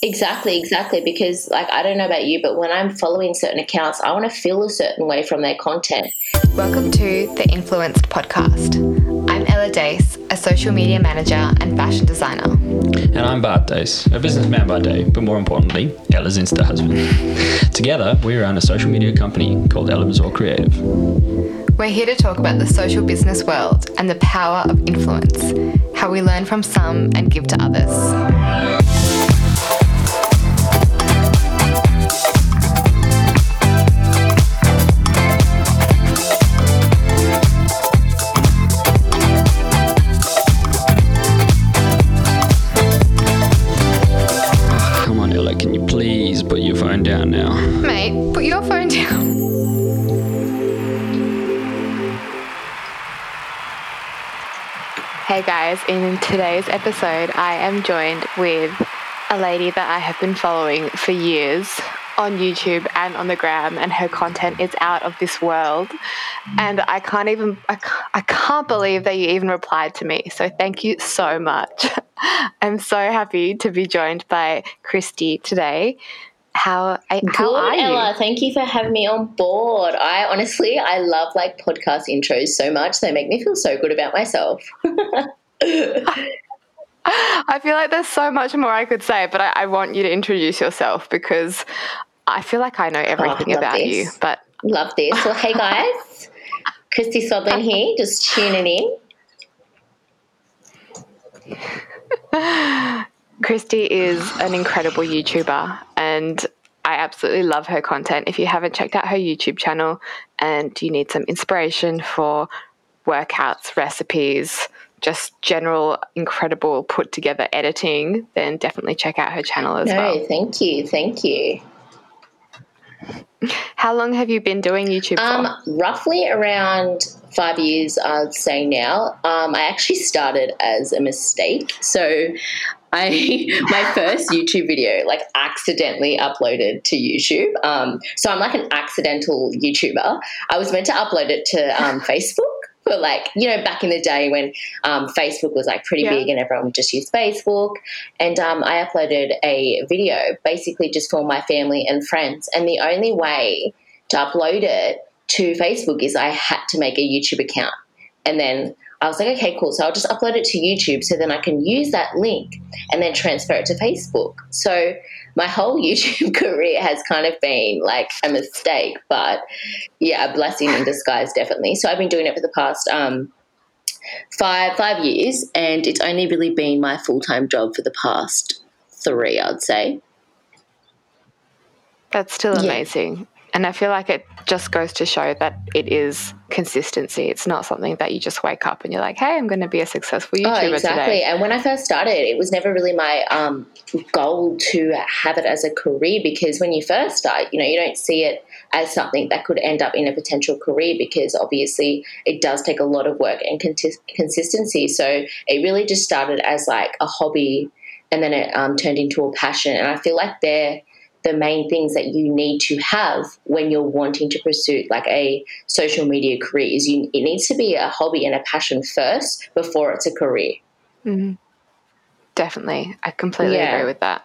Exactly, exactly. Because, like, I don't know about you, but when I'm following certain accounts, I want to feel a certain way from their content. Welcome to the Influenced Podcast. I'm Ela Dace, a social media manager and fashion designer. And I'm Bart Dace, a businessman by day, but more importantly, Ela's Insta husband. Together, we run a social media company called Ela Mazur Creative. We're here to talk about the social business world and the power of influence, how we learn from some and give to others. In today's episode, I am joined with a lady that I have been following for years on YouTube and on the gram, and her content is out of this world. And I can't even, I I can't believe that you even replied to me. So thank you so much. I'm so happy to be joined by Christie today. How, eh, how Good, are you? Ela. Thank you for having me on board. I honestly, I love like podcast intros so much. They make me feel so good about myself. I feel like there's so much more I could say, but I, I want you to introduce yourself because I feel like I know oh, everything love about this. you. But love this. Well, hey guys, Christie Swadling here, just tuning in. Christie is an incredible YouTuber and I absolutely love her content. If you haven't checked out her YouTube channel and you need some inspiration for workouts, recipes, just general incredible put together editing, then definitely check out her channel as No, well. thank you, thank you. How long have you been doing YouTube Um, roughly around five years, I'd say now. Um, I actually started as a mistake. So I my first YouTube video like accidentally uploaded to YouTube. Um, so I'm like an accidental YouTuber. I was meant to upload it to um, Facebook. But like you know, back in the day when um, Facebook was like pretty Yeah. big and everyone just used Facebook, and um, I uploaded a video basically just for my family and friends. And the only way to upload it to Facebook is I had to make a YouTube account. And then I was like, okay, cool. So I'll just upload it to YouTube so then I can use that link and then transfer it to Facebook. So my whole YouTube career has kind of been like a mistake, but yeah, a blessing in disguise, definitely. So I've been doing it for the past um, five five years, and it's only really been my full time job for the past three, I'd say. That's still amazing. And I feel like it just goes to show that it is consistency. It's not something that you just wake up and you're like, hey, I'm going to be a successful YouTuber Oh, exactly. today. And when I first started, it was never really my um, goal to have it as a career because when you first start, you know, you don't see it as something that could end up in a potential career because obviously it does take a lot of work and contis- consistency. So it really just started as like a hobby and then it um, turned into a passion. And I feel like they're the main things that you need to have when you're wanting to pursue like a social media career is you it needs to be a hobby and a passion first before it's a career. Mhm. Definitely. I completely Yeah. agree with that.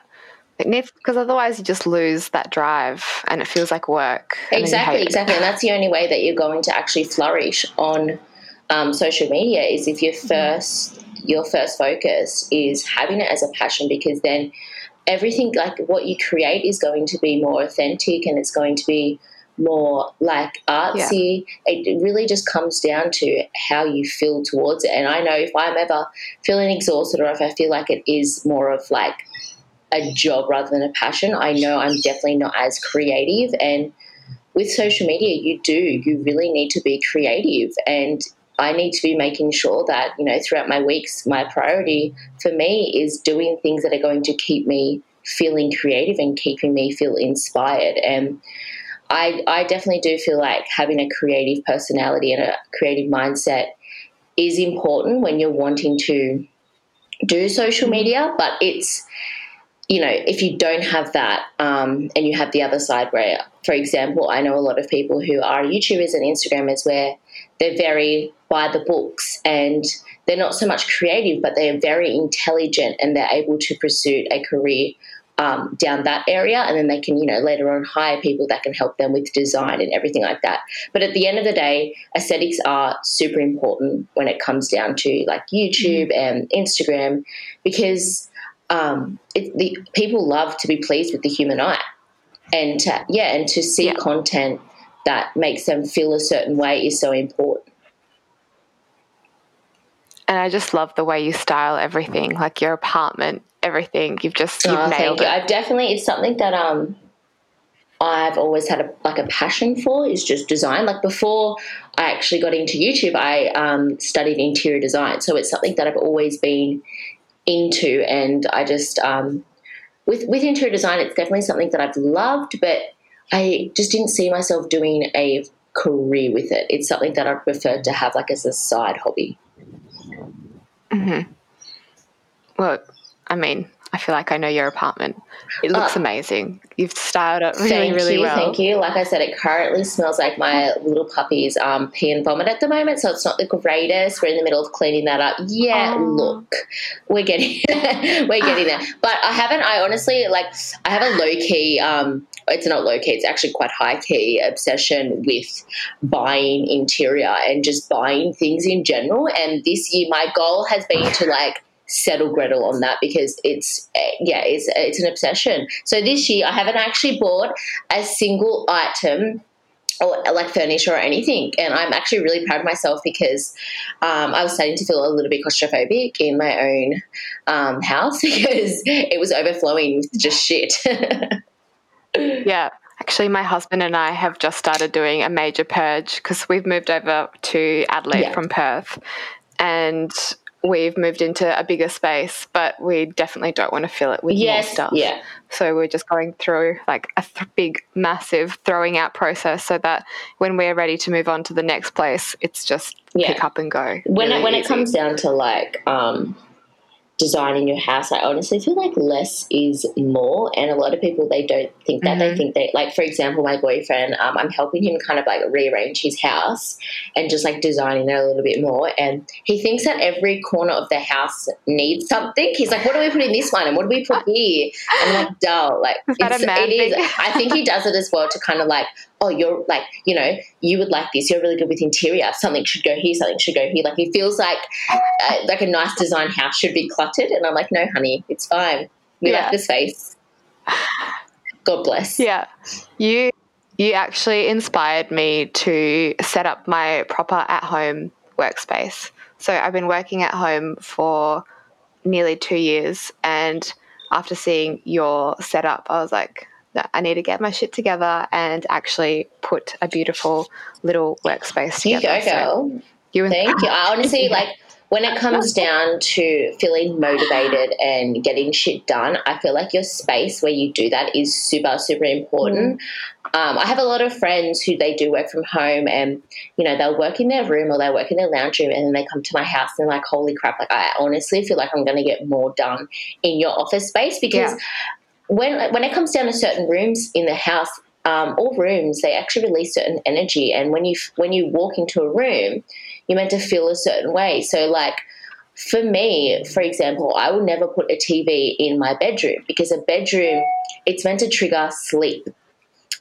It needs because otherwise you just lose that drive and it feels like work. Exactly, it. exactly. And that's the only way that you're going to actually flourish on um, social media is if your first your first focus is having it as a passion because then everything like what you create is going to be more authentic and it's going to be more like artsy. It really just comes down to how you feel towards it. And I know if I'm ever feeling exhausted or if I feel like it is more of like a job rather than a passion, I know I'm definitely not as creative. And with social media, you do, you really need to be creative. And I need to be making sure that, you know, throughout my weeks, my priority for me is doing things that are going to keep me feeling creative and keeping me feel inspired. And I, I definitely do feel like having a creative personality and a creative mindset is important when you're wanting to do social media, but it's you know, if you don't have that um, and you have the other side where, for example, I know a lot of people who are YouTubers and Instagrammers where they're very by the books and they're not so much creative, but they're very intelligent and they're able to pursue a career um, down that area, and then they can, you know, later on hire people that can help them with design and everything like that. But at the end of the day, aesthetics are super important when it comes down to like YouTube and Instagram because um, it, the people love to be pleased with the human eye, and to, yeah, and to see Yeah. content that makes them feel a certain way is so important. And I just love the way you style everything, like your apartment, everything. You've just you've Oh, nailed thank you. it. I've definitely it's something that um I've always had a, like a passion for is just design. Like before I actually got into YouTube, I um, studied interior design, so it's something that I've always been into, and I just um, with with interior design, it's definitely something that I've loved, but I just didn't see myself doing a career with it. It's something that I prefer to have like as a side hobby. Well, I mean, I feel like I know your apartment. It looks Uh, amazing. You've styled it really, really you, well. Thank you. Like I said, it currently smells like my little puppy's um, pee and vomit at the moment, so it's not the greatest. We're in the middle of cleaning that up. Yeah, Aw. look, we're getting we're getting there. But I haven't. I honestly like. I have a low key. Um, it's not low key. It's actually quite high key obsession with buying interior and just buying things in general. And this year, my goal has been to like settle Gretel on that because it's uh, yeah it's it's an obsession. So this year I haven't actually bought a single item or like furniture or anything, and I'm actually really proud of myself because um, I was starting to feel a little bit claustrophobic in my own um, house because it was overflowing with just shit. Yeah. Actually, my husband and I have just started doing a major purge because we've moved over to Adelaide Yeah. from Perth and we've moved into a bigger space, but we definitely don't want to fill it with more stuff. yeah. So we're just going through like a th- big, massive throwing out process so that when we're ready to move on to the next place, it's just Yeah. pick up and go. when really it, when it comes down to like um, designing your house, I honestly feel like less is more, and a lot of people they don't think that. They Mhm. think they like, for example, my boyfriend. Um, I'm helping him kind of like rearrange his house and just like designing it a little bit more, and he thinks that every corner of the house needs something. He's like, "What do we put in this one? And what do we put here?" And I'm like, "Dull." Like Is it's- it is. I think he does it as well to kind of like oh, you're like, you know, you would like this. You're really good with interior. Something should go here. Something should go here. Like it feels like uh, like a nice design house should be cluttered, and I'm like, no, honey, it's fine. We Yeah. like the space. God bless. Yeah. You you actually inspired me to set up my proper at home workspace. So I've been working at home for nearly 2 years and after seeing your setup I was like "No, I need to get my shit together and actually put a beautiful little workspace You together. go, So girl. you and Thank you. I honestly like when it comes down to feeling motivated and getting shit done. I feel like your space where you do that is super, super important. Um, I have a lot of friends who they do work from home, and you know they'll work in their room or they'll work in their lounge room, and then they come to my house and like, "Holy crap!" Like I honestly feel like I'm going to get more done in your office space because Yeah. When when it comes down to certain rooms in the house, um, all rooms they actually release certain energy, and when you when you walk into a room, you're meant to feel a certain way. So like for me, for example, I will never put a TV in my bedroom because a bedroom it's meant to trigger sleep.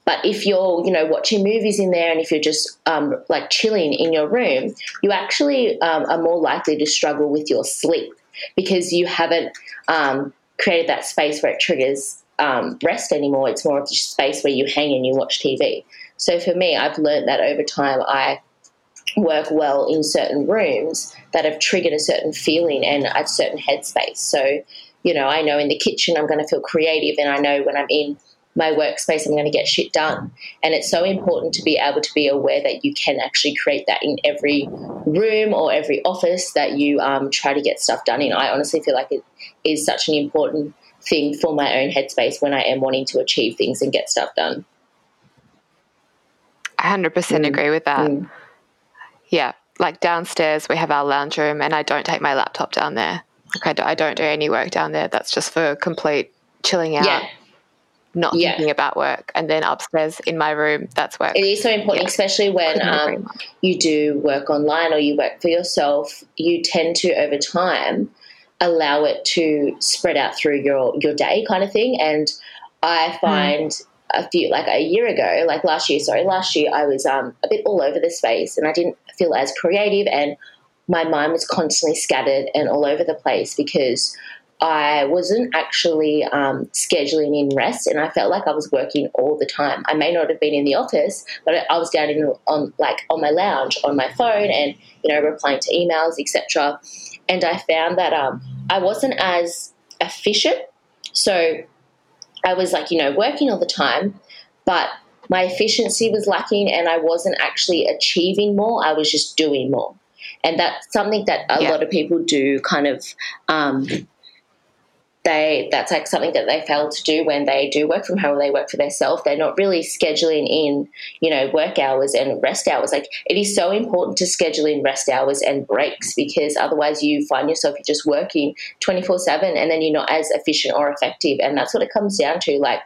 But if you're, you know, watching movies in there, and if you're just um, like chilling in your room, you actually um, are more likely to struggle with your sleep because you haven't um, created that space where it triggers um, rest anymore. It's more of just space where you hang and you watch TV. So for me, I've learned that over time, I work well in certain rooms that have triggered a certain feeling and a certain headspace. So, you know, I know in the kitchen I'm going to feel creative, and I know when I'm in my workspace I'm going to get shit done. And it's so important to be able to be aware that you can actually create that in every room or every office that you um, try to get stuff done in. I honestly feel like it is such an important thing for my own headspace when I am wanting to achieve things and get stuff done. I 100% agree with that. Mm. Yeah, like downstairs we have our lounge room, and I don't take my laptop down there. Like do, I don't do any work down there. That's just for complete chilling out, Yeah. not Yeah. thinking about work. And then upstairs in my room, that's work. It is so important, Yeah. especially when um, you do work online or you work for yourself. You tend to, over time, allow it to spread out through your your day kind of thing and i hmm. find mm. a few like a year ago like last year sorry last year i was um, a bit all over the space and i didn't feel as creative and my mind was constantly scattered and all over the place because I wasn't actually um, scheduling in rest, and I felt like I was working all the time. I may not have been in the office, but I was down in on like on my lounge on my phone, and you know replying to emails, etc. And I found that um, I wasn't as efficient. So I was like you know working all the time, but my efficiency was lacking, and I wasn't actually achieving more. I was just doing more and that's something that a yeah. lot of people do kind of um, they that's like something that they fail to do when they do work from home they work for themselves. They're not really scheduling in you know work hours and rest hours. Like it is so important to schedule in rest hours and breaks because otherwise you find yourself you're just working 24 7 and then you're not as efficient or effective. And that's what it comes down to like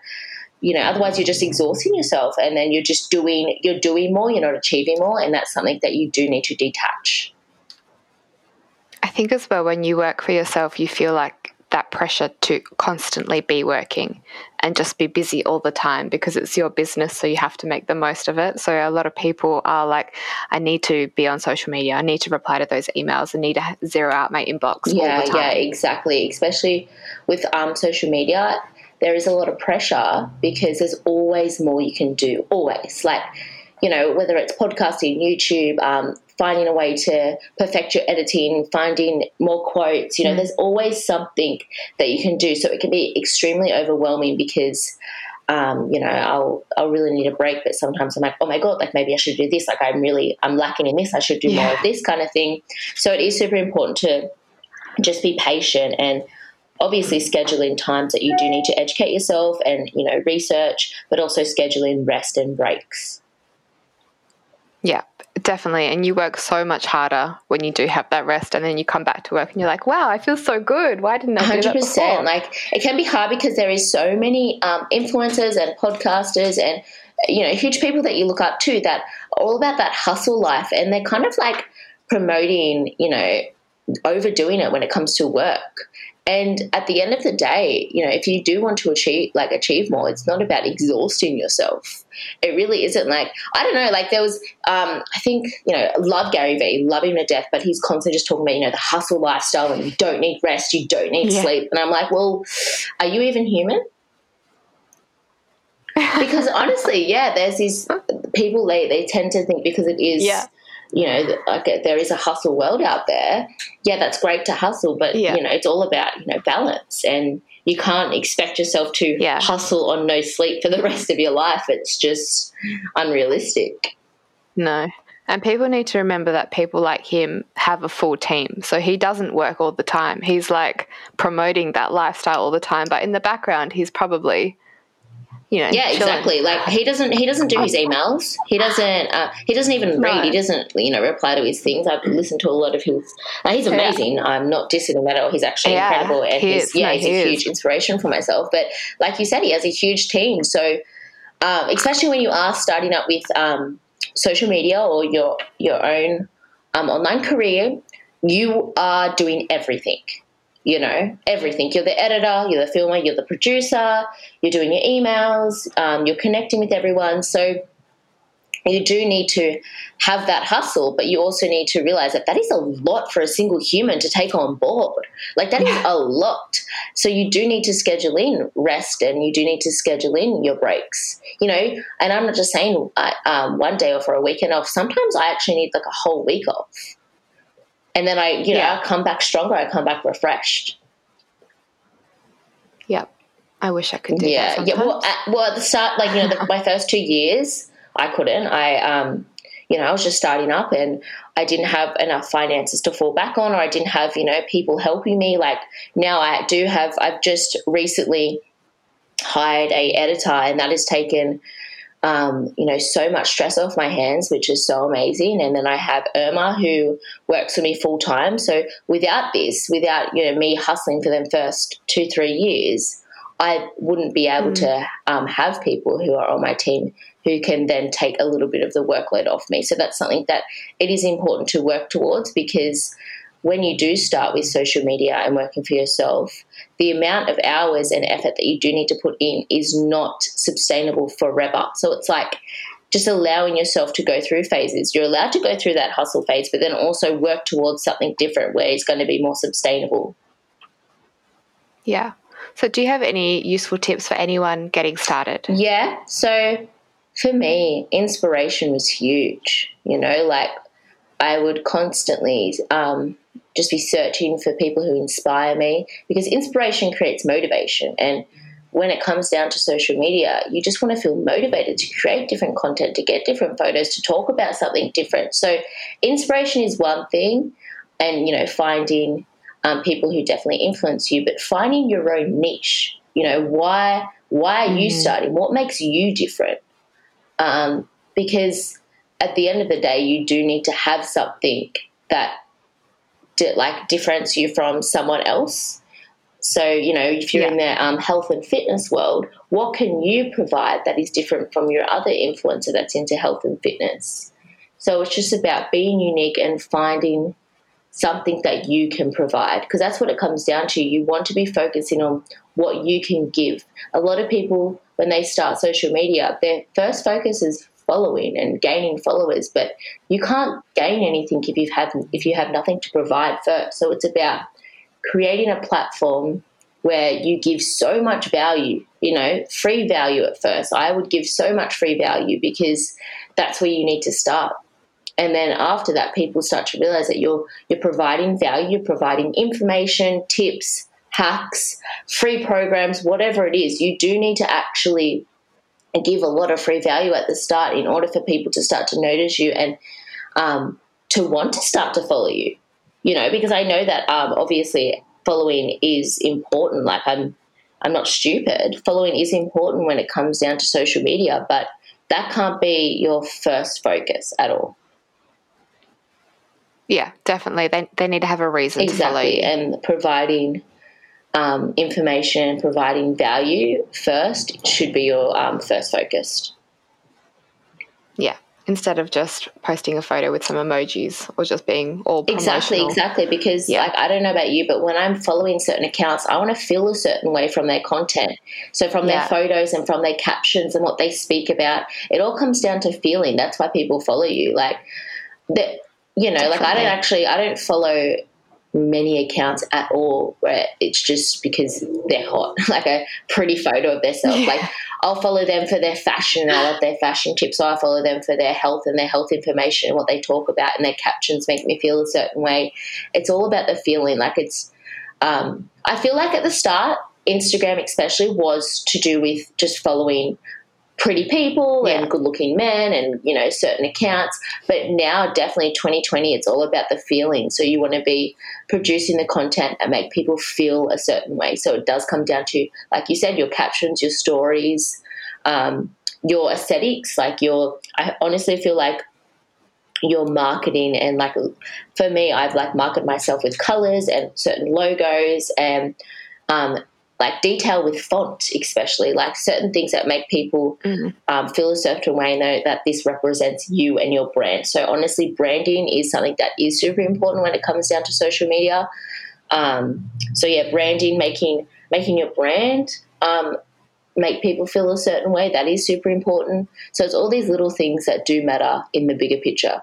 you know otherwise you're just exhausting yourself and then you're just doing you're doing more you're not achieving more and that's something that you do need to detach. I think as well when you work for yourself you feel like that pressure to constantly be working and just be busy all the time because it's your business so you have to make the most of it. So a lot of people are like i need to be on social media. I need to reply to those emails. I need to zero out my inbox yeah yeah exactly. Especially with um, social media there is a lot of pressure because there's always more you can do always. Like you know whether it's podcasting youtube um, finding a way to perfect your editing, finding more quotes. You know, mm. there's always something that you can do. So it can be extremely overwhelming because. Um, you know, I'll I'll really need a break, but sometimes I'm like, oh my god, like maybe I should do this. Like I'm really I'm lacking in this. I should do yeah. more of this kind of thing. So it is super important to just be patient and obviously schedule in times that you do need to educate yourself and you know research, but also schedule in rest and breaks. Yeah, definitely. And you work so much harder when you do have that rest, and then you come back to work and you're like, "Wow, I feel so good. Why didn't I do 100%, that before?" Like it can be hard because there is so many um, influencers and podcasters and you know huge people that you look up to that are all about that hustle life, and they're kind of like promoting, you know, overdoing it when it comes to work. And at the end of the day, you know, if you do want to achieve like achieve more, it's not about exhausting yourself. It really isn't like I don't know, like there was um, I think, you know, love Gary Vee, love him to death, but he's constantly just talking about, you know, the hustle lifestyle and you don't need rest, you don't need yeah. sleep. And I'm like, well, are you even human? because honestly, yeah, there's these people they, they tend to think because it is yeah you know, like uh, there is a hustle world out there. Yeah, that's great to hustle, but yeah. you know, it's all about you know balance, and you can't expect yourself to yeah. hustle on no sleep for the rest of your life. It's just unrealistic. No. And people need to remember that people like him have a full team. So he doesn't work all the time. He's like promoting that lifestyle all the time, but in the background, he's probably you know, yeah, exactly. Like he doesn't he doesn't do his emails. He doesn't uh, he doesn't even no. read. He doesn't you know reply to his things. I've listened to a lot of his. Uh, he's amazing. Yeah. I'm not dissing him at all. He's actually yeah, incredible, and he he's yeah, no, he's he a is. huge inspiration for myself. But like you said, he has a huge team. So um, especially when you are starting up with um, social media or your your own um, online career, you are doing everything you know, everything. You're the editor, you're the filmer, you're the producer, you're doing your emails, um, you're connecting with everyone. So you do need to have that hustle, but you also need to realize that that is a lot for a single human to take on board. Like that is a lot. So you do need to schedule in rest and you do need to schedule in your breaks. You know, and I'm not just saying uh, um, one day off or a weekend off. Sometimes I actually need like a whole week off and then I, you know, yeah. I come back stronger. I come back refreshed. Yep. I wish I could do yeah, that. Yeah. Well, at, well, at the start, like you know, the, my first two years, I couldn't. I, um, you know, I was just starting up, and I didn't have enough finances to fall back on, or I didn't have, you know, people helping me. Like now, I do have. I've just recently hired a editor, and that has taken um, you know, so much stress off my hands, which is so amazing. And then I have Irma who works for me full time. So without this, without you know me hustling for them first two three years, I wouldn't be able mm. to um, have people who are on my team who can then take a little bit of the workload off me. So that's something that it is important to work towards because when you do start with social media and working for yourself, the amount of hours and effort that you do need to put in is not sustainable forever. So it's like just allowing yourself to go through phases. You're allowed to go through that hustle phase, but then also work towards something different where it's going to be more sustainable. Yeah. So, do you have any useful tips for anyone getting started? Yeah. So, for me, inspiration was huge. You know, like I would constantly um, just be searching for people who inspire me because inspiration creates motivation. And when it comes down to social media, you just want to feel motivated to create different content, to get different photos, to talk about something different. So, inspiration is one thing, and you know, finding um, people who definitely influence you, but finding your own niche. You know, why why are you mm-hmm. starting? What makes you different? Um, because at the end of the day, you do need to have something that di- like differentiates you from someone else. So, you know, if you're yeah. in the um, health and fitness world, what can you provide that is different from your other influencer that's into health and fitness? So it's just about being unique and finding something that you can provide because that's what it comes down to. You want to be focusing on what you can give. A lot of people, when they start social media, their first focus is following and gaining followers, but you can't gain anything if you've had if you have nothing to provide first. So it's about creating a platform where you give so much value, you know, free value at first. I would give so much free value because that's where you need to start. And then after that, people start to realize that you're you're providing value, you're providing information, tips, hacks, free programs, whatever it is. You do need to actually give a lot of free value at the start in order for people to start to notice you and um, to want to start to follow you. You know, because I know that um, obviously following is important. Like I'm, I'm not stupid. Following is important when it comes down to social media, but that can't be your first focus at all. Yeah, definitely. They, they need to have a reason exactly. And providing um, information and providing value first should be your um, first focus. Yeah, instead of just posting a photo with some emojis or just being all exactly exactly because yeah. like i don't know about you but when i'm following certain accounts i want to feel a certain way from their content so from yeah. their photos and from their captions and what they speak about it all comes down to feeling that's why people follow you like that you know like i don't actually i don't follow many accounts at all where it's just because they're hot, like a pretty photo of themselves. Yeah. Like I'll follow them for their fashion, I love their fashion tips, or I follow them for their health and their health information and what they talk about and their captions make me feel a certain way. It's all about the feeling. Like it's um, I feel like at the start, Instagram especially was to do with just following pretty people yeah. and good looking men and you know certain accounts. But now definitely 2020 it's all about the feeling. So you want to be producing the content and make people feel a certain way. So it does come down to like you said your captions your stories um, your aesthetics. Like your i honestly feel like your marketing and like for me i've like marketed myself with colors and certain logos and um, like detail with font, especially like certain things that make people mm. um, feel a certain way and know that this represents you and your brand. So honestly, branding is something that is super important when it comes down to social media. Um, so yeah, branding, making making your brand um, make people feel a certain way that is super important. So it's all these little things that do matter in the bigger picture.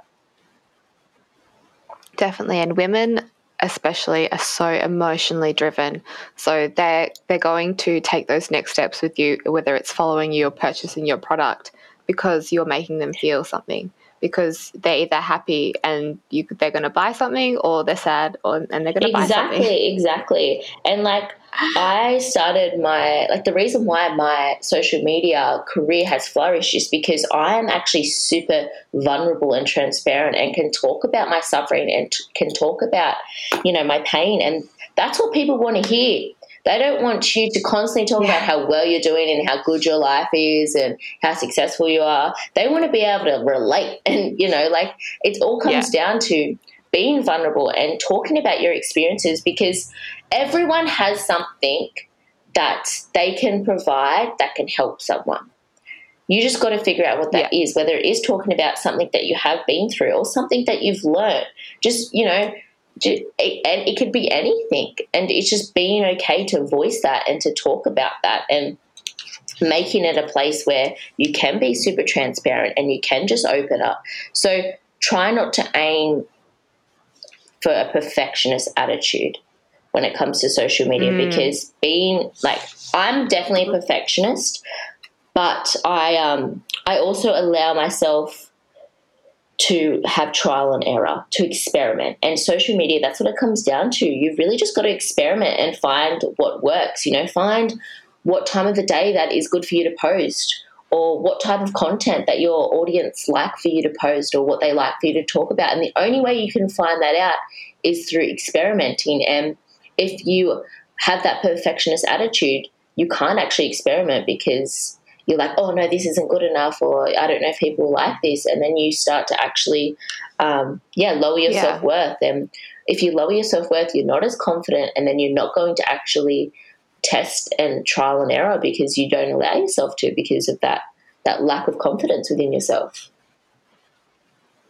Definitely, and women especially are so emotionally driven. So they're they're going to take those next steps with you, whether it's following you or purchasing your product, because you're making them feel something. Because they're either happy and you, they're going to buy something, or they're sad or, and they're going to exactly, buy something. Exactly, exactly. And like I started my like the reason why my social media career has flourished is because I am actually super vulnerable and transparent and can talk about my suffering and can talk about you know my pain and that's what people want to hear. They don't want you to constantly talk yeah. about how well you're doing and how good your life is and how successful you are. They want to be able to relate and you know like it all comes yeah. down to being vulnerable and talking about your experiences because everyone has something that they can provide that can help someone. You just got to figure out what that yeah. is, whether it is talking about something that you have been through or something that you've learned. Just, you know, and it could be anything and it's just being okay to voice that and to talk about that and making it a place where you can be super transparent and you can just open up so try not to aim for a perfectionist attitude when it comes to social media mm. because being like I'm definitely a perfectionist but I um I also allow myself to have trial and error, to experiment. And social media, that's what it comes down to. You've really just got to experiment and find what works, you know, find what time of the day that is good for you to post or what type of content that your audience like for you to post or what they like for you to talk about. And the only way you can find that out is through experimenting. And if you have that perfectionist attitude, you can't actually experiment because you're like, oh no, this isn't good enough, or I don't know if people like this, and then you start to actually, um, yeah, lower your yeah. self worth. And if you lower your self worth, you're not as confident, and then you're not going to actually test and trial and error because you don't allow yourself to because of that that lack of confidence within yourself.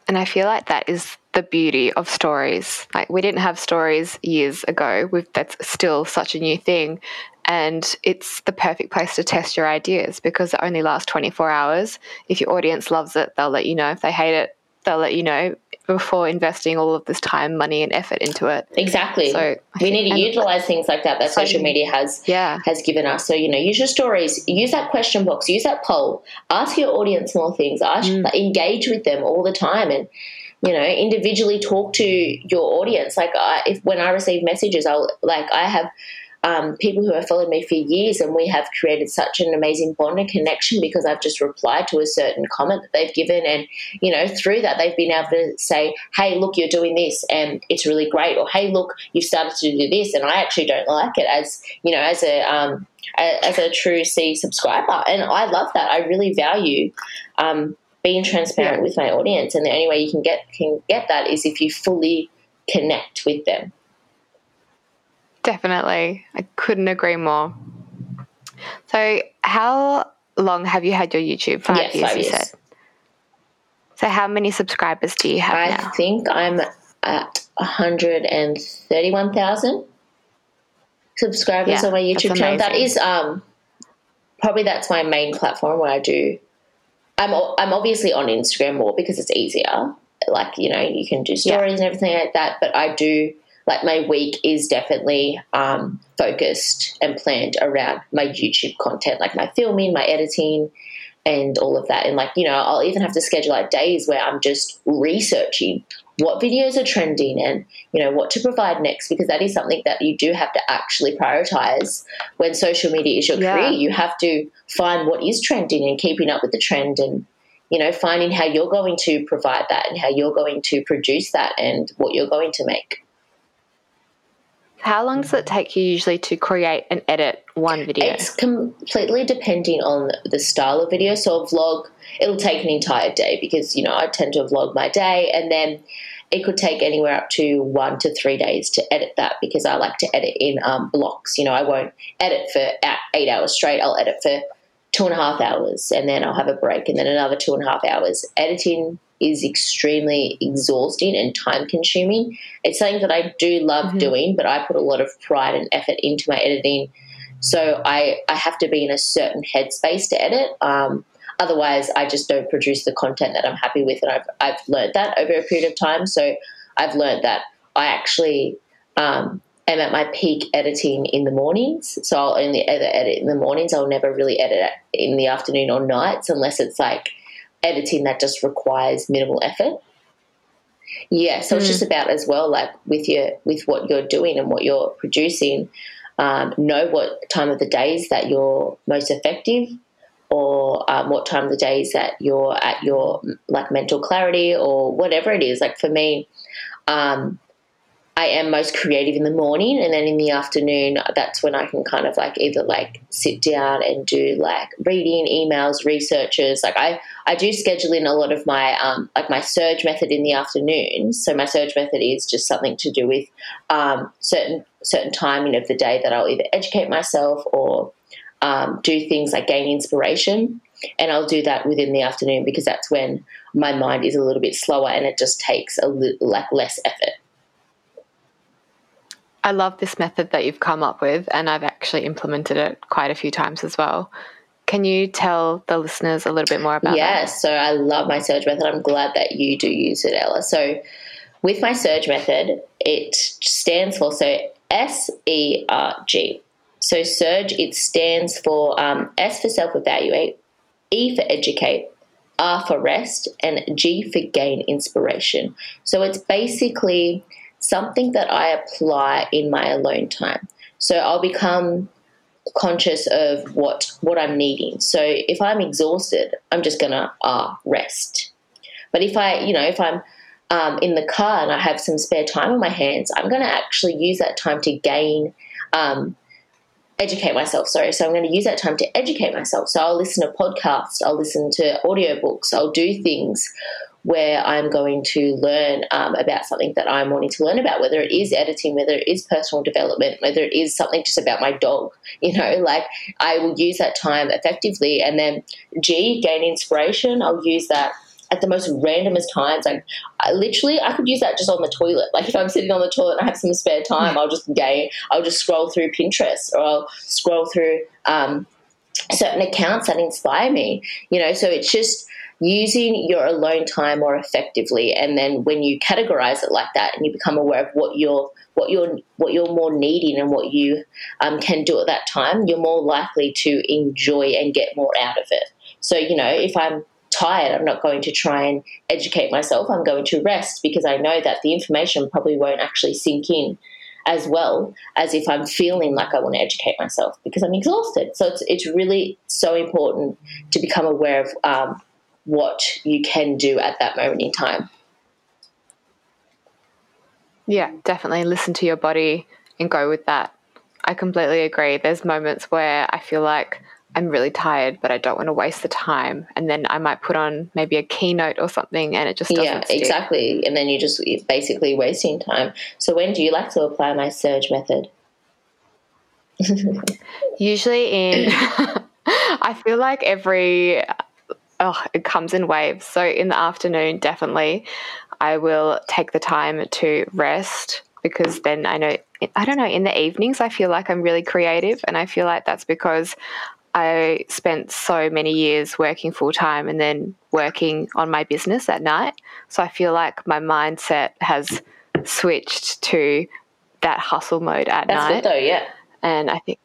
And I feel like that is the beauty of stories. Like we didn't have stories years ago. We've, that's still such a new thing. And it's the perfect place to test your ideas because it only lasts 24 hours. If your audience loves it, they'll let you know. If they hate it, they'll let you know before investing all of this time, money, and effort into it. Exactly. So we need to utilize things like that that social media has yeah. has given us. So you know, use your stories, use that question box, use that poll, ask your audience more things, ask, mm. engage with them all the time, and you know, individually talk to your audience. Like I, if when I receive messages, I'll like I have um, people who have followed me for years, and we have created such an amazing bond and connection because I've just replied to a certain comment that they've given, and you know, through that they've been able to say, "Hey, look, you're doing this, and it's really great," or "Hey, look, you've started to do this, and I actually don't like it." As you know, as a um, as a true C subscriber, and I love that. I really value. Um, being transparent yeah. with my audience, and the only way you can get can get that is if you fully connect with them. Definitely. I couldn't agree more. So, how long have you had your YouTube? Five yes, years, five you years. said. So, how many subscribers do you have I now? think I'm at 131,000 subscribers yeah, on my YouTube channel. That is um, probably that's my main platform where I do. I'm I'm obviously on Instagram more because it's easier. Like you know, you can do stories yeah. and everything like that. But I do like my week is definitely um, focused and planned around my YouTube content, like my filming, my editing, and all of that. And like, you know, I'll even have to schedule like days where I'm just researching what videos are trending and, you know, what to provide next, because that is something that you do have to actually prioritize when social media is your yeah. career. You have to find what is trending and keeping up with the trend and, you know, finding how you're going to provide that and how you're going to produce that and what you're going to make. How long does it take you usually to create and edit one video? It's completely depending on the style of video. So a vlog, it'll take an entire day because, you know, I tend to vlog my day and then it could take anywhere up to one to three days to edit that because I like to edit in um, blocks. You know, I won't edit for eight hours straight. I'll edit for two and a half hours and then I'll have a break and then another two and a half hours. Editing is extremely exhausting and time consuming. It's something that I do love mm-hmm. doing, but I put a lot of pride and effort into my editing. So I, I have to be in a certain headspace to edit. Um, otherwise, I just don't produce the content that I'm happy with. And I've, I've learned that over a period of time. So I've learned that I actually um, am at my peak editing in the mornings. So I'll only ever edit in the mornings. I'll never really edit in the afternoon or nights unless it's like – editing that just requires minimal effort. Yeah, so mm. it's just about as well, like with your with what you're doing and what you're producing. Um, know what time of the days that you're most effective, or um, what time of the days that you're at your like mental clarity, or whatever it is. Like for me, um, I am most creative in the morning, and then in the afternoon, that's when I can kind of like either like sit down and do like reading, emails, researches. Like I, I do schedule in a lot of my um, like my surge method in the afternoon. So my surge method is just something to do with um, certain certain timing of the day that I'll either educate myself or um, do things like gain inspiration. And I'll do that within the afternoon because that's when my mind is a little bit slower and it just takes a little like less effort. I love this method that you've come up with, and I've actually implemented it quite a few times as well. Can you tell the listeners a little bit more about yeah, that? so I love my surge method. I'm glad that you do use it, Ela. So with my surge method, it stands for so S E R G. So surge, it stands for um, S for self evaluate, E for educate, R for rest, and G for gain inspiration. So it's basically something that I apply in my alone time. So I'll become conscious of what what I'm needing. So if I'm exhausted, I'm just gonna ah rest. But if I, you know, if I'm um, in the car and I have some spare time on my hands, I'm to actually use that time to gain, um, educate myself. Sorry, so I'm going to use that time to educate myself. So I'll listen to podcasts, I'll listen to audiobooks, I'll do things where I'm going to learn um, about something that I'm wanting to learn about, whether it is editing, whether it is personal development, whether it is something just about my dog. You know, like I will use that time effectively. And then G, gain inspiration, I'll use that at the most randomest times. Like, I literally, I could use that just on the toilet. Like, if I'm sitting on the toilet and I have some spare time, I'll just gain, I'll just scroll through Pinterest or I'll scroll through um, certain accounts that inspire me. You know, so it's just using your alone time more effectively. And then when you categorize it like that, and you become aware of what you're what you're what you're more needing and what you um, can do at that time, you're more likely to enjoy and get more out of it. So you know, if I'm tired, I'm not going to try and educate myself. I'm going to rest because I know that the information probably won't actually sink in as well as if I'm feeling like I want to educate myself because I'm exhausted. So it's, it's really so important to become aware of um, what you can do at that moment in time. Yeah, definitely listen to your body and go with that. I completely agree. There's moments where I feel like I'm really tired, but I don't want to waste the time. And then I might put on maybe a keynote or something and it just doesn't Yeah, stick. exactly. And then you're just basically wasting time. So when do you like to apply my surge method? Usually in, I feel like every, uh, oh, it comes in waves. So in the afternoon, definitely, I will take the time to rest because then I know, I don't know, in the evenings, I feel like I'm really creative. And I feel like that's because I spent so many years working full time and then working on my business at night. So I feel like my mindset has switched to that hustle mode at That's night. That's good though, yeah. And I think,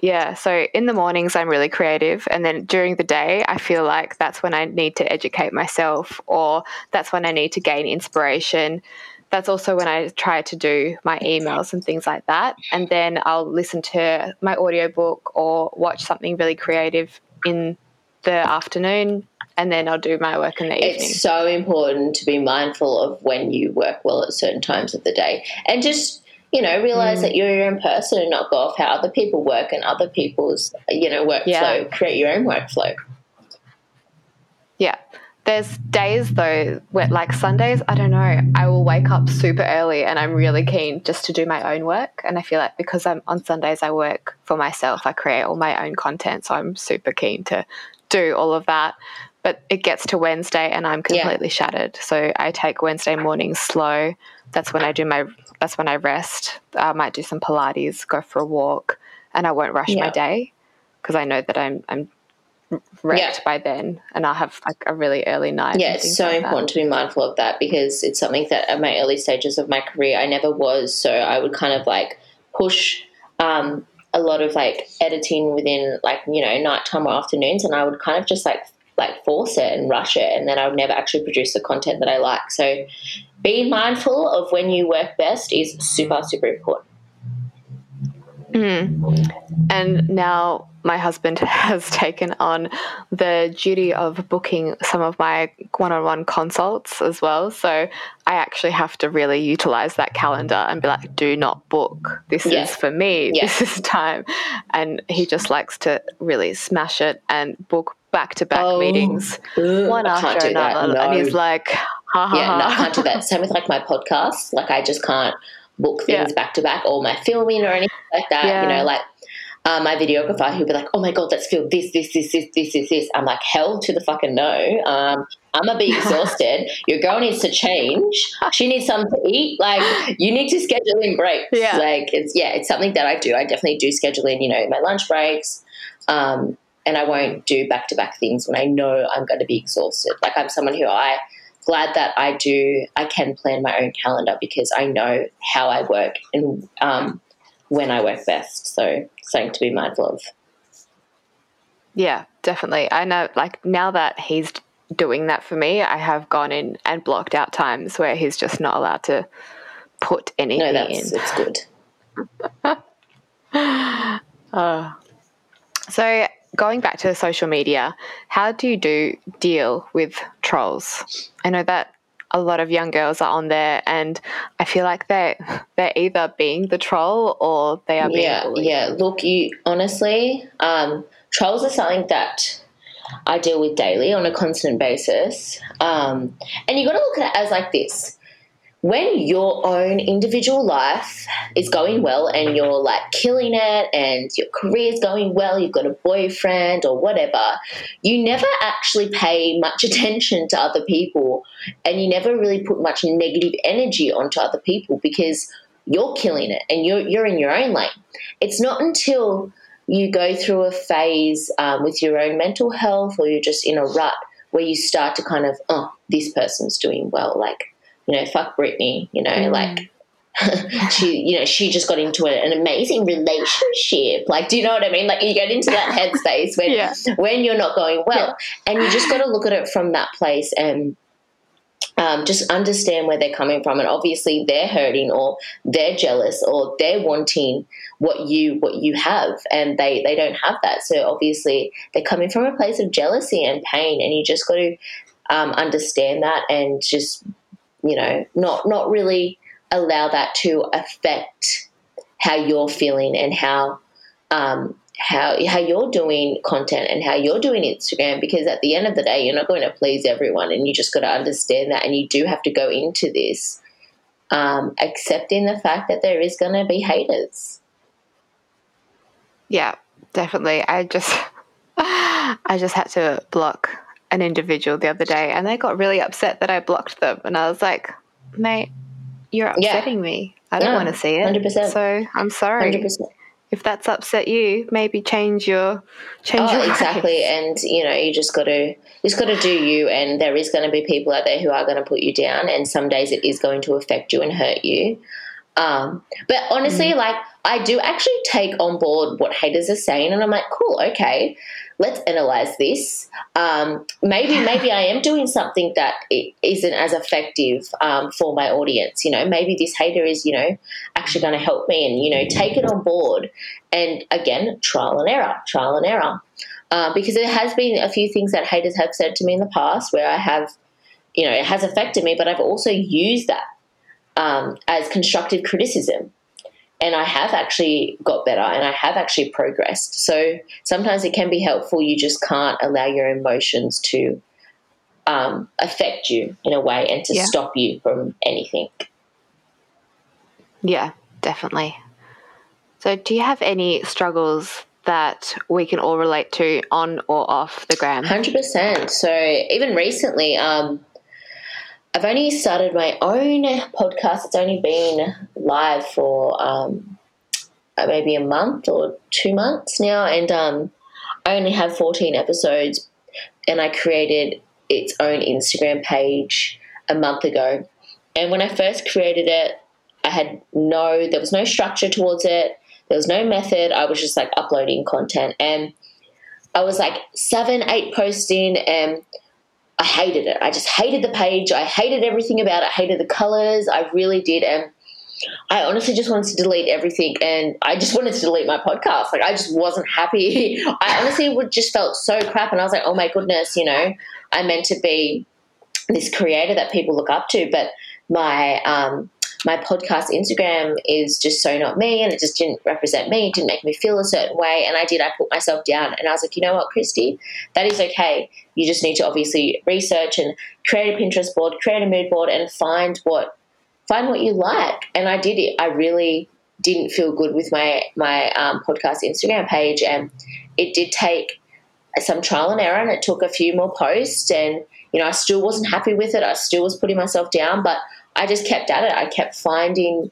yeah, so in the mornings, I'm really creative. And then during the day, I feel like that's when I need to educate myself or that's when I need to gain inspiration. That's also when I try to do my emails and things like that. And then I'll listen to my audiobook or watch something really creative in the afternoon. And then I'll do my work in the evening. It's so important to be mindful of when you work well at certain times of the day. And just you know, realize Mm. that you're your own person and not go off how other people work and other people's, you know, workflow. Yeah. Create your own workflow. Yeah. There's days though where, like Sundays, I don't know, I will wake up super early and I'm really keen just to do my own work. And I feel like because I'm on Sundays, I work for myself, I create all my own content. So I'm super keen to do all of that. But it gets to Wednesday and I'm Yeah. completely shattered. So I take Wednesday mornings slow. That's when I do my, that's when I rest. I might do some Pilates, go for a walk, and I won't rush my day because I know that I'm, I'm wrecked Yeah. by then and I'll have like a really early night. Yeah, it's so like that. important to be mindful of that because it's something that at my early stages of my career I never was. So I would kind of like push um, a lot of like editing within like you know nighttime or afternoons, and I would kind of just like like force it and rush it, and then I would never actually produce the content that I like. So being mindful of when you work best is super super important. And now my husband has taken on the duty of booking some of my one on one consults as well. So I actually have to really utilize that calendar and be like, do not book. This Yeah. is for me. Yeah. This is time. And he just likes to really smash it and book back to back Oh, meetings, Ugh, one after another. And he's like, ha ha yeah, no, I can't do that. Same with like my podcast. Like I just can't book things back to back or my filming or anything like that. Yeah. You know, like uh, my videographer who'd be like, "Oh my god, let's film this, this, this, this, this, this, this." I'm like, "Hell to the fucking no!" Um, I'm gonna be exhausted. Your girl needs to change. She needs something to eat. Like you need to schedule in breaks. Yeah. Like it's yeah, it's something that I do. I definitely do schedule in. You know, my lunch breaks. Um, and I won't do back to back things when I know I'm going to be exhausted. Like I'm someone who I glad that I do. I can plan my own calendar because I know how I work and um, when I work best. So something to be mindful of. Yeah, definitely. I know, like, now that he's doing that for me, I have gone in and blocked out times where he's just not allowed to put anything No, that's in. it's good. Uh, so, going back to social media, how do you do deal with trolls? I know that a lot of young girls are on there, and I feel like they they're either being the troll or they are being Yeah, bullied. yeah. Look, you honestly, um, trolls are something that I deal with daily on a constant basis. Um, and you got to look at it as like this. When your own individual life is going well and you're like killing it and your career's going well, you've got a boyfriend or whatever, you never actually pay much attention to other people and you never really put much negative energy onto other people because you're killing it and you're, you're in your own lane. It's not until you go through a phase um, with your own mental health or you're just in a rut where you start to kind of, oh, this person's doing well. Like, you know, fuck Britney, you know, like she, you know, she just got into an amazing relationship. Like, do you know what I mean? Like, you get into that headspace when Yeah. when you're not going well, and you just got to look at it from that place and um, just understand where they're coming from. And obviously, they're hurting, or they're jealous, or they're wanting what you what you have, and they they don't have that. So obviously, they're coming from a place of jealousy and pain, and you just got to um, understand that and just you know not not really allow that to affect how you're feeling and how um, how how you're doing content and how you're doing Instagram because at the end of the day you're not going to please everyone and you just got to understand that and you do have to go into this um, accepting the fact that there is going to be haters. Yeah, definitely. I just I just had to block an individual the other day and they got really upset that I blocked them and I was like, "Mate, you're Yeah. upsetting me. I don't No, want to see it." 100%. So, I'm sorry. 100%. If that's upset you, maybe change your change Oh, ways. exactly. And you know, you just got to you just got to do you. And there is going to be people out there who are going to put you down, and some days it is going to affect you and hurt you. Um, but honestly, like I do actually take on board what haters are saying, and I'm like, cool, okay, let's analyze this. Um, maybe maybe I am doing something that isn't as effective um, for my audience. You know, maybe this hater is you know actually going to help me, and you know, take it on board. And again, trial and error, trial and error. Uh, because there has been a few things that haters have said to me in the past where I have, you know, it has affected me, but I've also used that um, as constructive criticism. And I have actually got better and I have actually progressed. So sometimes it can be helpful. You just can't allow your emotions to um, affect you in a way and to Yeah. stop you from anything. Yeah, definitely. So, do you have any struggles that we can all relate to on or off the gram? Hundred percent. So even recently, um, I've only started my own podcast. It's only been live for um, uh, maybe a month or two months now, and um, I only have fourteen episodes. And I created its own Instagram page a month ago. And when I first created it, I had no, there was no structure towards it. There was no method. I was just like uploading content and I was like seven, eight posts in, and I hated it. I just hated the page. I hated everything about it. I hated the colors. I really did. And I honestly just wanted to delete everything. And I just wanted to delete my podcast. Like, I just wasn't happy. I honestly would just felt so crap. And I was like, oh my goodness, you know, I meant to be this creator that people look up to. But my, um, my podcast Instagram is just so not me and it just didn't represent me. It didn't make me feel a certain way. And I did, I put myself down and I was like, you know what, Christie, that is okay. You just need to obviously research and create a Pinterest board, create a mood board and find what find what you like. And I did it. I really didn't feel good with my my um, podcast Instagram page, and it did take some trial and error, and it took a few more posts, and you know I still wasn't happy with it. I still was putting myself down, but I just kept at it. I kept finding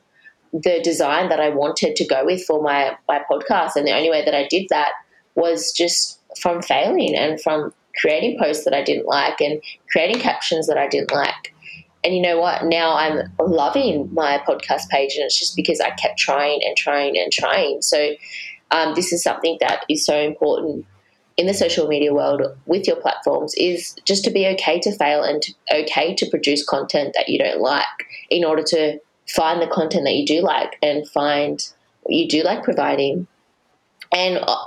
the design that I wanted to go with for my my podcast, and the only way that I did that was just from failing and from creating posts that I didn't like and creating captions that I didn't like. And you know what? Now I'm loving my podcast page, and it's just because I kept trying and trying and trying. So, um, this is something that is so important in the social media world with your platforms is just to be okay to fail and to, okay to produce content that you don't like in order to find the content that you do like and find what you do like providing. And uh,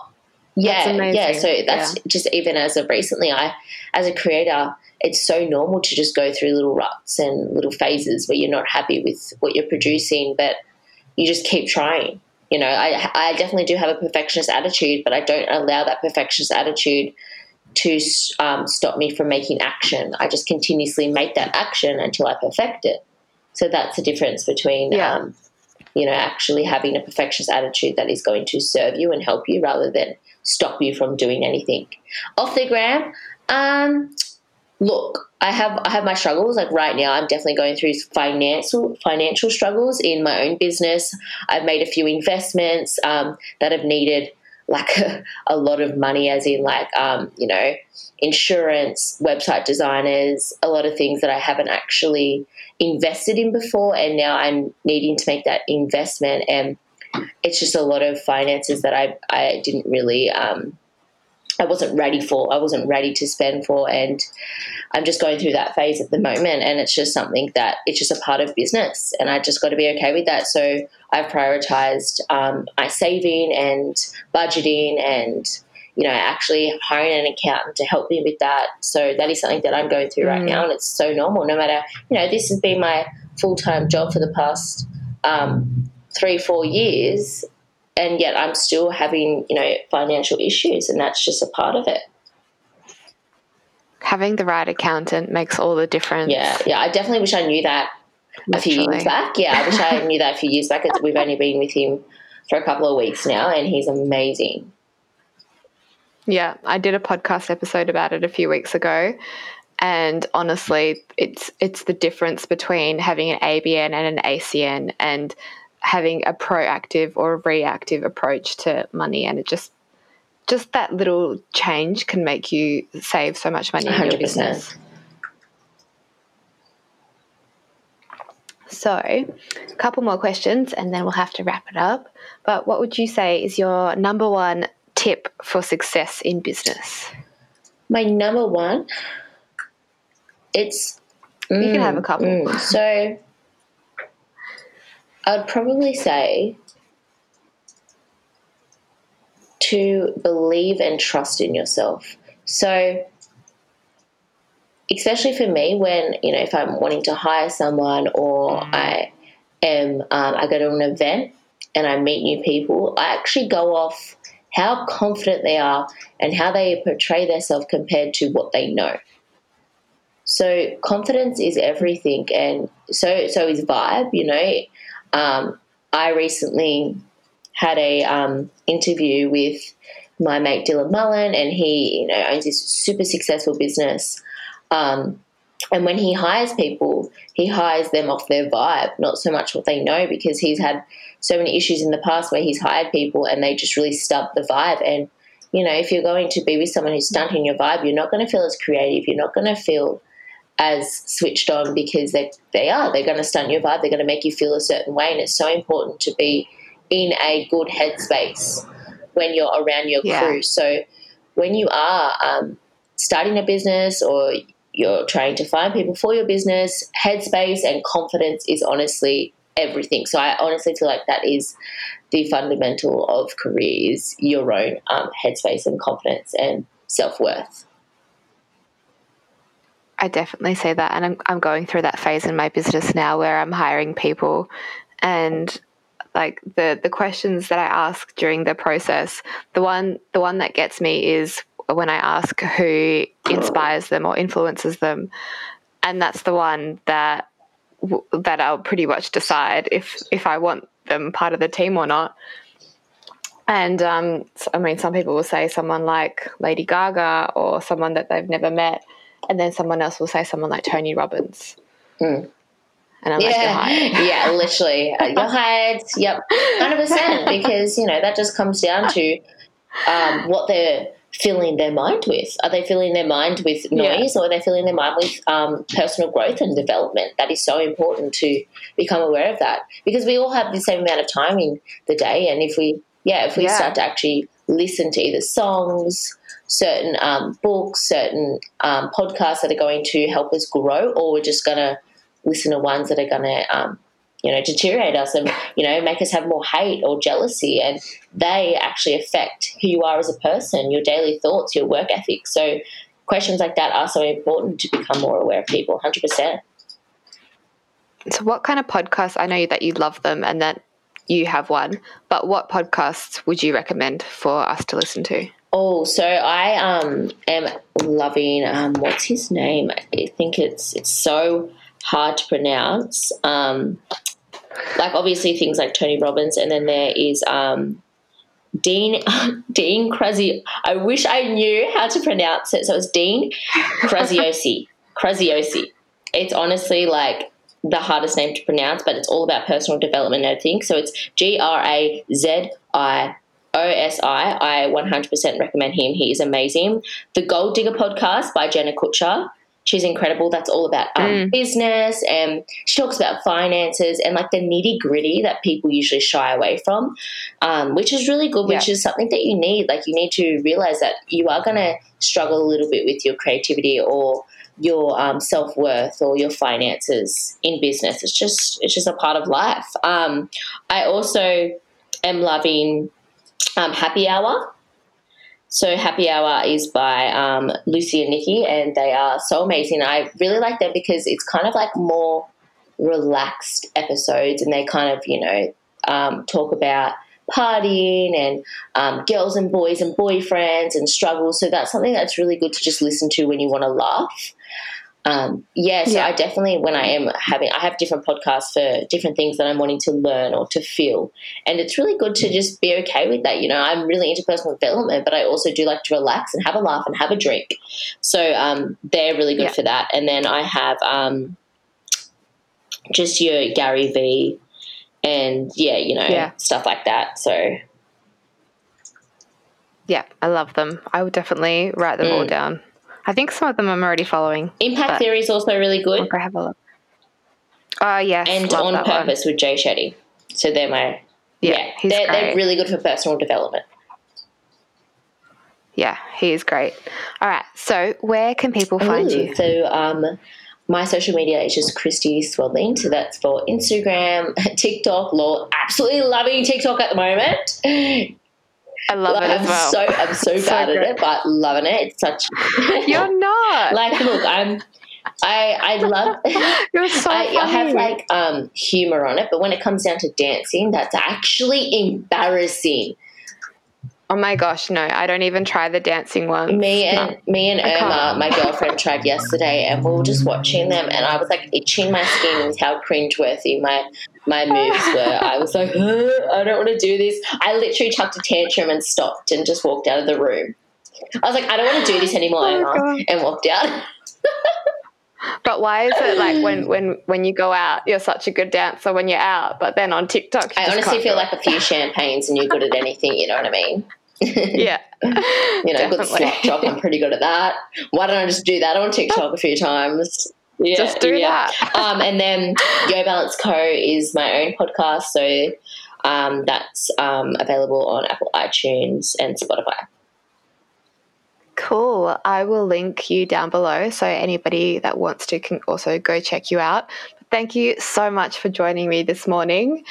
yeah, yeah. So that's yeah. just even as of recently, I, as a creator, it's so normal to just go through little ruts and little phases where you're not happy with what you're producing, but you just keep trying. You know, I, I definitely do have a perfectionist attitude, but I don't allow that perfectionist attitude to um, stop me from making action. I just continuously make that action until I perfect it. So that's the difference between, yeah. um, you know, actually having a perfectionist attitude that is going to serve you and help you rather than stop you from doing anything. Off the gram, um, look, I have I have my struggles. Like right now, I'm definitely going through financial financial struggles in my own business. I've made a few investments um, that have needed like a, a, lot of money, as in like um, you know insurance, website designers, a lot of things that I haven't actually invested in before, and now I'm needing to make that investment and it's just a lot of finances that I, I didn't really, um, I wasn't ready for, I wasn't ready to spend for. And I'm just going through that phase at the moment. And it's just something that it's just a part of business. And I just got to be okay with that. So I've prioritized um, my saving and budgeting and, you know, actually hiring an accountant to help me with that. So that is something that I'm going through mm. right now. And it's so normal, no matter, you know, this has been my full time job for the past um, three, four years, and yet I'm still having, you know, financial issues, and that's just a part of it. Having the right accountant makes all the difference. Yeah, yeah. I definitely wish I knew that a few years back. Yeah, I wish I knew that a few years back. We've only been with him for a couple of weeks now, and he's amazing. Yeah, I did a podcast episode about it a few weeks ago, and honestly, it's it's the difference between having an ABN and an ACN, and having a proactive or a reactive approach to money and it just just that little change can make you save so much money 100%. in your business. So, a couple more questions and then we'll have to wrap it up. But what would you say is your number one tip for success in business? My number one, it's. You mm, can have a couple. Mm, so, I'd probably say to believe and trust in yourself. So, especially for me, when you know, if I'm wanting to hire someone or mm. I am, um, I go to an event and I meet new people, I actually go off how confident they are and how they portray themselves compared to what they know. So confidence is everything, and so so is vibe. You know, um, I recently had a um, interview with my mate Dylan Mullen, and he you know owns this super successful business. Um, and when he hires people, he hires them off their vibe, not so much what they know, because he's had so many issues in the past where he's hired people and they just really stub the vibe. And you know, if you're going to be with someone who's stunting your vibe, you're not going to feel as creative. You're not going to feel as switched on because they, they are. They're going to stunt your vibe. They're going to make you feel a certain way. And it's so important to be in a good headspace when you're around your yeah. crew. So when you are um, starting a business or you're trying to find people for your business, headspace and confidence is honestly everything. So I honestly feel like that is the fundamental of careers, your own um, headspace and confidence and self worth. I definitely say that. And I'm, I'm going through that phase in my business now where I'm hiring people and like the, the questions that I ask during the process, the one, the one that gets me is when I ask who inspires them or influences them. And that's the one that, that I'll pretty much decide if, if I want them part of the team or not. And um, I mean, some people will say someone like Lady Gaga or someone that they've never met, and then someone else will say someone like Tony Robbins. Mm. And I'm yeah, like, you're yeah, literally, uh, you're hired. Yep, hundred percent. Because you know that just comes down to um, what they're filling their mind with. Are they filling their mind with noise, yeah. or are they filling their mind with um, personal growth and development? That is so important to become aware of that because we all have the same amount of time in the day, and if we yeah, if we yeah. start to actually listen to either songs, certain um, books, certain um, podcasts that are going to help us grow, or we're just going to listen to ones that are going to, um, you know, deteriorate us and, you know, make us have more hate or jealousy. And they actually affect who you are as a person, your daily thoughts, your work ethic. So questions like that are so important to become more aware of people, 100%. So, what kind of podcasts? I know that you love them and that you have one, but what podcasts would you recommend for us to listen to? Oh, so I um am loving um what's his name? I think it's it's so hard to pronounce. Um like obviously things like Tony Robbins and then there is um Dean Dean Crazy I wish I knew how to pronounce it. So it's Dean Graziosi. Graziosi. It's honestly like the hardest name to pronounce, but it's all about personal development and everything. So it's G R A Z I O S I. I 100% recommend him. He is amazing. The Goal Digger podcast by Jenna Kutcher. She's incredible. That's all about um, mm. business, and she talks about finances and like the nitty gritty that people usually shy away from, um, which is really good. Which is something that you need. Like you need to realize that you are going to struggle a little bit with your creativity or your um, self worth or your finances in business. It's just it's just a part of life. Um, I also am loving um, Happy Hour. So Happy Hour is by um, Lucy and Nikki, and they are so amazing. I really like them because it's kind of like more relaxed episodes, and they kind of you know um, talk about partying and um, girls and boys and boyfriends and struggles. So that's something that's really good to just listen to when you want to laugh. Um, yeah, so yeah. I definitely, when I am having, I have different podcasts for different things that I'm wanting to learn or to feel. And it's really good to just be okay with that. You know, I'm really into personal development, but I also do like to relax and have a laugh and have a drink. So um, they're really good yeah. for that. And then I have um, just your Gary Vee and yeah, you know, yeah. stuff like that. So yeah, I love them. I would definitely write them mm. all down. I think some of them I'm already following. Impact Theory is also really good. I'll go have a look. Oh, uh, yes. And On Purpose one. with Jay Shetty. So they're my. Yeah, yeah they're, they're really good for personal development. Yeah, he is great. All right, so where can people find Ooh, you? So, um, my social media is just Christie Swadling. So that's for Instagram, TikTok. Law, absolutely loving TikTok at the moment. I love like, it as I'm well. So I'm so, so bad at it, but loving it. It's such. You're not. like, look, I'm. I I love. You're so I, I, have like um humor on it, but when it comes down to dancing, that's actually embarrassing. Oh my gosh, no! I don't even try the dancing one. Me and no, me and Irma, my girlfriend, tried yesterday, and we were just watching them, and I was like itching my skin with how cringeworthy my my moves were. I was like, I don't want to do this. I literally chucked a tantrum and stopped and just walked out of the room. I was like, I don't want to do this anymore, oh and walked out. But why is it like when, when when you go out, you're such a good dancer when you're out, but then on TikTok, I honestly feel like a few champagnes and you're good at anything. You know what I mean? yeah. you know, good slot drop. I'm pretty good at that. Why don't I just do that on TikTok a few times? Yeah, just do yeah. that. um, and then Yo Balance Co is my own podcast, so um, that's um, available on Apple iTunes and Spotify. Cool. I will link you down below so anybody that wants to can also go check you out. Thank you so much for joining me this morning.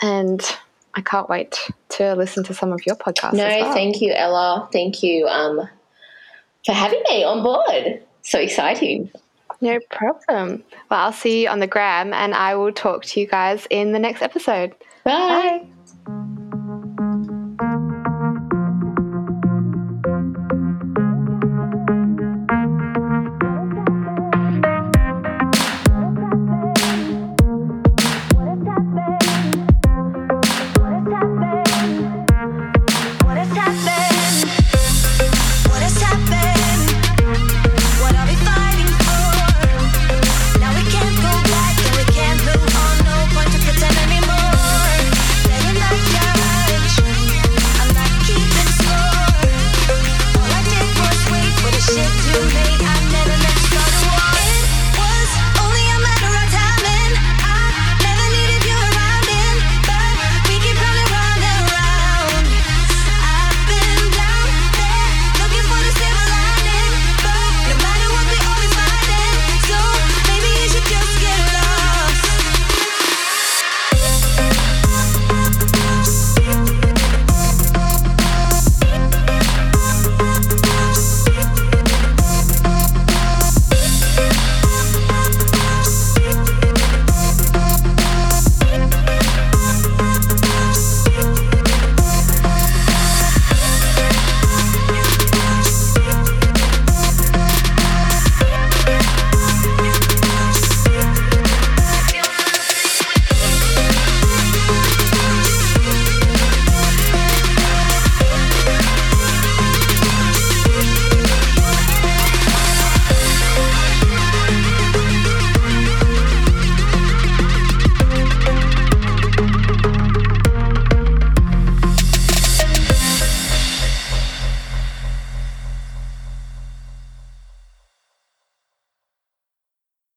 And I can't wait to listen to some of your podcasts. No, well. thank you, Ela. Thank you um, for having me on board. So exciting. No problem. Well, I'll see you on the gram and I will talk to you guys in the next episode. Bye. Bye.